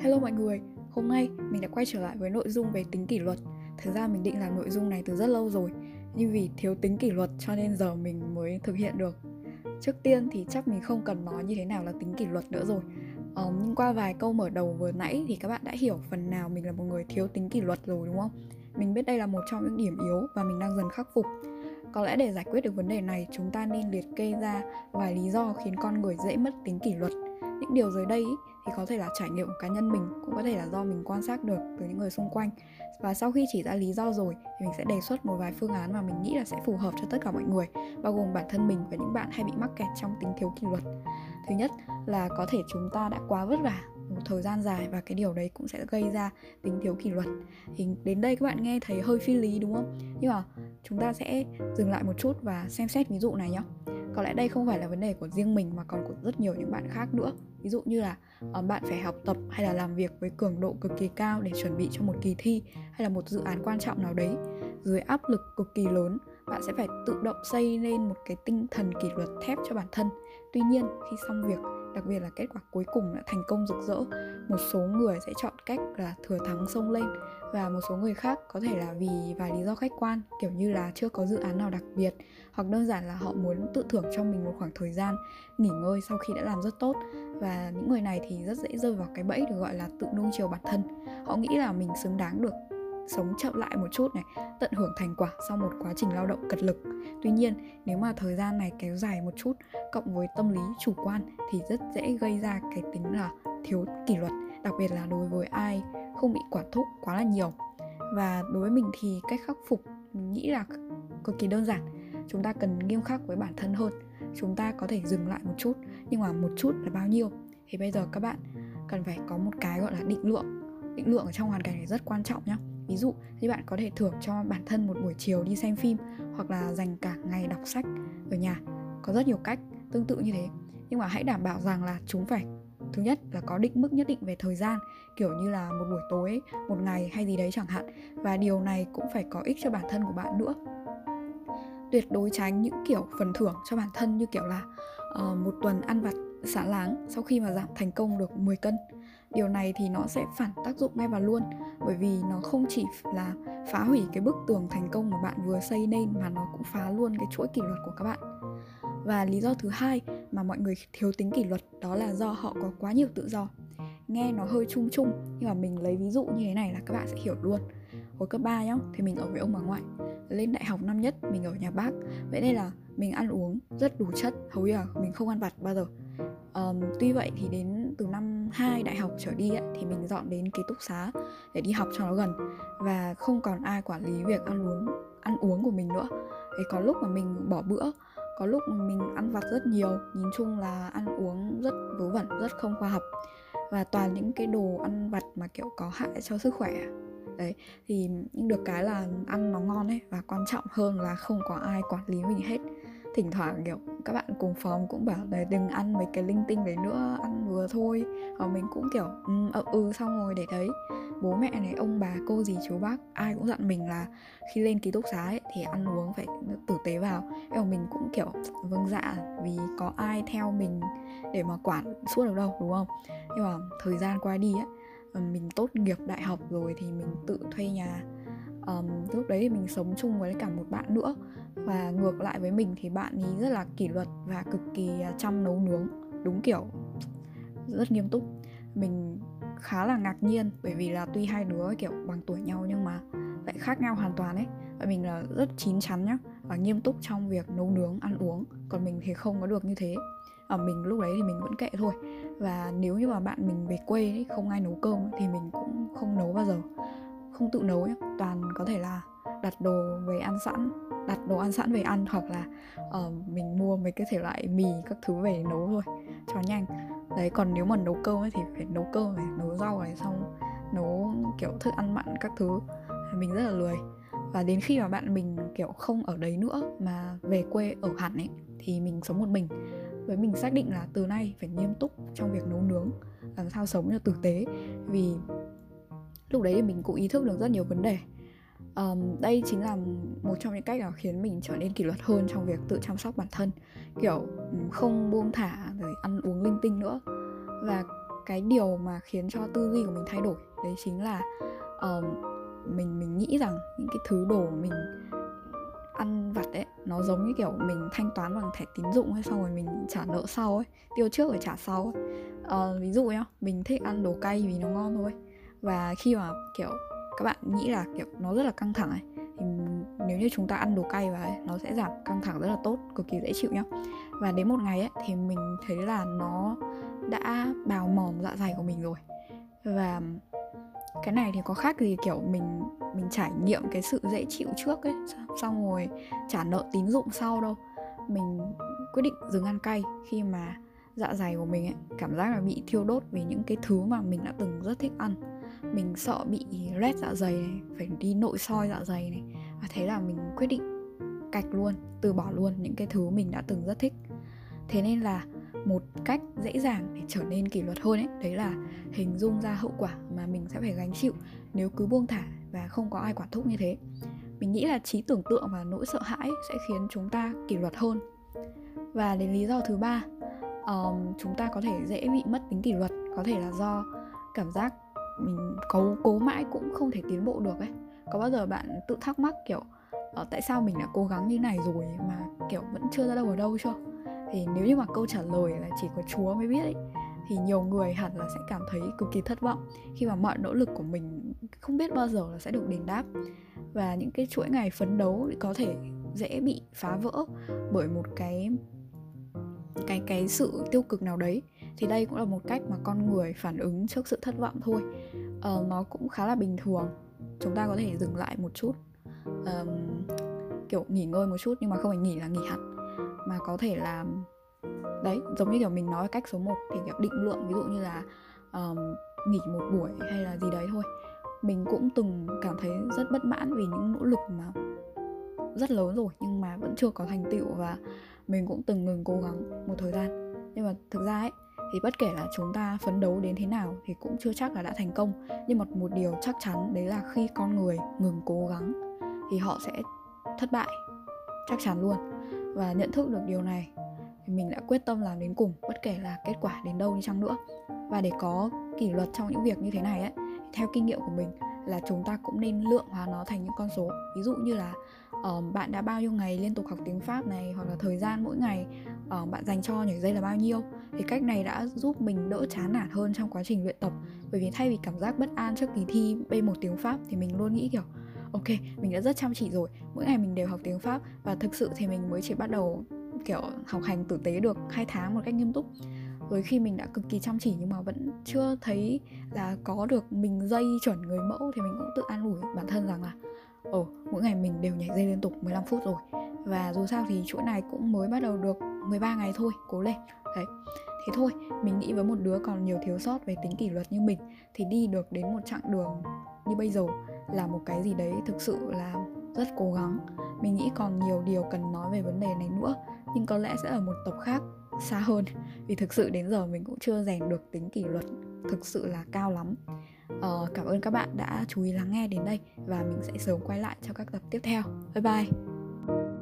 Hello mọi người, hôm nay mình đã quay trở lại với nội dung về tính kỷ luật Thực ra mình định làm nội dung này từ rất lâu rồi Nhưng vì thiếu tính kỷ luật cho nên giờ mình mới thực hiện được Trước tiên thì chắc mình không cần nói như thế nào là tính kỷ luật nữa rồi ờ, Nhưng qua vài câu mở đầu vừa nãy thì các bạn đã hiểu phần nào mình là một người thiếu tính kỷ luật rồi đúng không? Mình biết đây là một trong những điểm yếu và mình đang dần khắc phục có lẽ để giải quyết được vấn đề này, chúng ta nên liệt kê ra vài lý do khiến con người dễ mất tính kỷ luật. Những điều dưới đây thì có thể là trải nghiệm của cá nhân mình, cũng có thể là do mình quan sát được từ những người xung quanh. Và sau khi chỉ ra lý do rồi thì mình sẽ đề xuất một vài phương án mà mình nghĩ là sẽ phù hợp cho tất cả mọi người, bao gồm bản thân mình và những bạn hay bị mắc kẹt trong tính thiếu kỷ luật. Thứ nhất là có thể chúng ta đã quá vất vả một thời gian dài và cái điều đấy cũng sẽ gây ra tính thiếu kỷ luật thì đến đây các bạn nghe thấy hơi phi lý đúng không nhưng mà chúng ta sẽ dừng lại một chút và xem xét ví dụ này nhé có lẽ đây không phải là vấn đề của riêng mình mà còn của rất nhiều những bạn khác nữa. Ví dụ như là ờ, bạn phải học tập hay là làm việc với cường độ cực kỳ cao để chuẩn bị cho một kỳ thi hay là một dự án quan trọng nào đấy. Dưới áp lực cực kỳ lớn, bạn sẽ phải tự động xây lên một cái tinh thần kỷ luật thép cho bản thân. Tuy nhiên, khi xong việc, đặc biệt là kết quả cuối cùng đã thành công rực rỡ một số người sẽ chọn cách là thừa thắng xông lên và một số người khác có thể là vì vài lý do khách quan, kiểu như là chưa có dự án nào đặc biệt hoặc đơn giản là họ muốn tự thưởng cho mình một khoảng thời gian nghỉ ngơi sau khi đã làm rất tốt. Và những người này thì rất dễ rơi vào cái bẫy được gọi là tự nuông chiều bản thân. Họ nghĩ là mình xứng đáng được sống chậm lại một chút này, tận hưởng thành quả sau một quá trình lao động cật lực. Tuy nhiên, nếu mà thời gian này kéo dài một chút, cộng với tâm lý chủ quan thì rất dễ gây ra cái tính là thiếu kỷ luật đặc biệt là đối với ai không bị quản thúc quá là nhiều. Và đối với mình thì cách khắc phục mình nghĩ là cực kỳ đơn giản. Chúng ta cần nghiêm khắc với bản thân hơn. Chúng ta có thể dừng lại một chút, nhưng mà một chút là bao nhiêu? Thì bây giờ các bạn cần phải có một cái gọi là định lượng. Định lượng ở trong hoàn cảnh này rất quan trọng nhé ví dụ như bạn có thể thưởng cho bản thân một buổi chiều đi xem phim, hoặc là dành cả ngày đọc sách ở nhà. Có rất nhiều cách tương tự như thế. Nhưng mà hãy đảm bảo rằng là chúng phải thứ nhất là có định mức nhất định về thời gian kiểu như là một buổi tối một ngày hay gì đấy chẳng hạn. Và điều này cũng phải có ích cho bản thân của bạn nữa. Tuyệt đối tránh những kiểu phần thưởng cho bản thân như kiểu là uh, một tuần ăn vặt xả láng sau khi mà giảm thành công được 10 cân. Điều này thì nó sẽ phản tác dụng ngay và luôn bởi vì nó không chỉ là phá hủy cái bức tường thành công mà bạn vừa xây nên mà nó cũng phá luôn cái chuỗi kỷ luật của các bạn. Và lý do thứ hai mà mọi người thiếu tính kỷ luật đó là do họ có quá nhiều tự do. Nghe nó hơi chung chung nhưng mà mình lấy ví dụ như thế này là các bạn sẽ hiểu luôn. Hồi cấp 3 nhá thì mình ở với ông bà ngoại. Lên đại học năm nhất mình ở nhà bác. Vậy nên là mình ăn uống rất đủ chất hầu như là mình không ăn vặt bao giờ. Um, tuy vậy thì đến từ năm 2 đại học trở đi ấy, thì mình dọn đến ký túc xá để đi học cho nó gần. Và không còn ai quản lý việc ăn uống ăn uống của mình nữa. Thì có lúc mà mình bỏ bữa có lúc mình ăn vặt rất nhiều, nhìn chung là ăn uống rất vớ vẩn, rất không khoa học. Và toàn những cái đồ ăn vặt mà, kiểu, có hại cho sức khỏe. Đấy, thì được cái là ăn nó ngon ấy, và quan trọng hơn là không có ai quản lý mình hết. Thỉnh thoảng, kiểu, các bạn cùng phòng cũng bảo là đừng ăn mấy cái linh tinh đấy nữa, ăn vừa thôi. Và mình cũng kiểu ừ, ừ, ừ xong rồi để thấy bố mẹ này ông bà cô dì chú bác ai cũng dặn mình là khi lên ký túc xá ấy, thì ăn uống phải tử tế vào. Em mình cũng kiểu vâng dạ vì có ai theo mình để mà quản suốt được đâu đúng không? Nhưng mà thời gian qua đi ấy ờ, mình tốt nghiệp đại học rồi thì mình tự thuê nhà. Um, lúc đấy thì mình sống chung với cả một bạn nữa. Và ngược lại với mình thì bạn ấy rất là kỷ luật và cực kỳ à, chăm nấu nướng đúng kiểu rất nghiêm túc. Mình khá là ngạc nhiên bởi vì là tuy hai đứa kiểu bằng tuổi nhau nhưng mà lại khác nhau hoàn toàn ấy. Và mình là rất chín chắn nhá và nghiêm túc trong việc nấu nướng ăn uống. Còn mình thì không có được như thế. Ở mình lúc đấy thì mình vẫn kệ thôi. Và nếu như mà bạn mình về quê ấy, không ai nấu cơm thì mình cũng không nấu bao giờ. Không tự nấu nhá toàn có thể là đặt đồ về ăn sẵn đặt đồ ăn sẵn về ăn hoặc là uh, mình mua mấy cái thể loại mì các thứ về nấu thôi cho nhanh đấy còn nếu mà nấu cơm ấy thì phải nấu cơm này nấu rau này xong nấu kiểu thức ăn mặn các thứ. Mình rất là lười. Và đến khi mà bạn mình kiểu không ở đấy nữa mà về quê ở hẳn ấy thì mình sống một mình. Với mình xác định là từ nay phải nghiêm túc trong việc nấu nướng làm sao sống cho tử tế. Vì lúc đấy thì mình cũng ý thức được rất nhiều vấn đề. Um, đây chính là một trong những cách là khiến mình trở nên kỷ luật hơn trong việc tự chăm sóc bản thân. Kiểu ừ, không buông thả rồi ăn uống linh tinh nữa. Và cái điều mà khiến cho tư duy của mình thay đổi đấy chính là um, mình mình nghĩ rằng những cái thứ đồ mình ăn vặt ấy nó giống như kiểu mình thanh toán bằng thẻ tín dụng hay xong rồi mình trả nợ sau ấy tiêu trước rồi trả sau ấy. Uh, ví dụ nhá mình thích ăn đồ cay vì nó ngon thôi. Và khi mà kiểu các bạn nghĩ là kiểu nó rất là căng thẳng ấy nếu như chúng ta ăn đồ cay vào ấy, nó sẽ giảm căng thẳng rất là tốt cực kỳ dễ chịu nhá. Và đến một ngày ấy thì mình thấy là nó đã bào mòn dạ dày của mình rồi. Và cái này thì có khác gì kiểu mình mình trải nghiệm cái sự dễ chịu trước ấy xong rồi trả nợ tín dụng sau đâu. Mình quyết định dừng ăn cay khi mà dạ dày của mình ấy cảm giác là bị thiêu đốt vì những cái thứ mà mình đã từng rất thích ăn. Mình sợ bị loét dạ dày này phải đi nội soi dạ dày này và thế là mình quyết định cạch luôn từ bỏ luôn những cái thứ mình đã từng rất thích. Thế nên là một cách dễ dàng để trở nên kỷ luật hơn ấy đấy là hình dung ra hậu quả mà mình sẽ phải gánh chịu nếu cứ buông thả và không có ai quản thúc như thế. Mình nghĩ là trí tưởng tượng và nỗi sợ hãi sẽ khiến chúng ta kỷ luật hơn. Và đến lý do thứ ba um, chúng ta có thể dễ bị mất tính kỷ luật. Có thể là do cảm giác mình cố cố mãi cũng không thể tiến bộ được ấy có bao giờ bạn tự thắc mắc kiểu uh, tại sao mình đã cố gắng như này rồi mà kiểu vẫn chưa ra đâu ở đâu chưa? Thì nếu như mà câu trả lời là chỉ có chúa mới biết ấy thì nhiều người hẳn là sẽ cảm thấy cực kỳ thất vọng khi mà mọi nỗ lực của mình không biết bao giờ là sẽ được đền đáp. Và những cái chuỗi ngày phấn đấu có thể dễ bị phá vỡ bởi một cái cái cái sự tiêu cực nào đấy. Thì đây cũng là một cách mà con người phản ứng trước sự thất vọng thôi. Ờ, nó cũng khá là bình thường chúng ta có thể dừng lại một chút um, kiểu nghỉ ngơi một chút nhưng mà không phải nghỉ là nghỉ hẳn mà có thể là đấy giống như kiểu mình nói cách số 1 thì kiểu định lượng ví dụ như là um, nghỉ một buổi hay là gì đấy thôi. Mình cũng từng cảm thấy rất bất mãn vì những nỗ lực mà rất lớn rồi nhưng mà vẫn chưa có thành tựu và mình cũng từng ngừng cố gắng một thời gian. Nhưng mà thực ra ấy thì bất kể là chúng ta phấn đấu đến thế nào thì cũng chưa chắc là đã thành công. Nhưng một một điều chắc chắn đấy là khi con người ngừng cố gắng thì họ sẽ thất bại. Chắc chắn luôn. Và nhận thức được điều này thì mình đã quyết tâm làm đến cùng, bất kể là kết quả đến đâu đi chăng nữa. Và để có kỷ luật trong những việc như thế này ấy theo kinh nghiệm của mình là chúng ta cũng nên lượng hóa nó thành những con số. Ví dụ như là uh, bạn đã bao nhiêu ngày liên tục học tiếng pháp này hoặc là thời gian mỗi ngày uh, bạn dành cho nhảy dây là bao nhiêu? Thì cách này đã giúp mình đỡ chán nản hơn trong quá trình luyện tập. Bởi vì thay vì cảm giác bất an trước kỳ thi B1 tiếng Pháp thì mình luôn nghĩ kiểu ok mình đã rất chăm chỉ rồi mỗi ngày mình đều học tiếng pháp và thực sự thì mình mới chỉ bắt đầu kiểu học hành tử tế được hai tháng một cách nghiêm túc. Rồi khi mình đã cực kỳ chăm chỉ nhưng mà vẫn chưa thấy là có được mình dây chuẩn người mẫu thì mình cũng tự an ủi bản thân rằng là ồ, mỗi ngày mình đều nhảy dây liên tục 15 phút rồi. Và dù sao thì chuỗi này cũng mới bắt đầu được 13 ngày thôi, cố lên. Đấy. Thế thôi, mình nghĩ với một đứa còn nhiều thiếu sót về tính kỷ luật như mình thì đi được đến một chặng đường như bây giờ là một cái gì đấy thực sự là rất cố gắng. Mình nghĩ còn nhiều điều cần nói về vấn đề này nữa, nhưng có lẽ sẽ ở một tập khác xa hơn. Vì thực sự đến giờ mình cũng chưa rèn được tính kỷ luật thực sự là cao lắm. Ờ, cảm ơn các bạn đã chú ý lắng nghe đến đây và mình sẽ sớm quay lại cho các tập tiếp theo. Bye bye!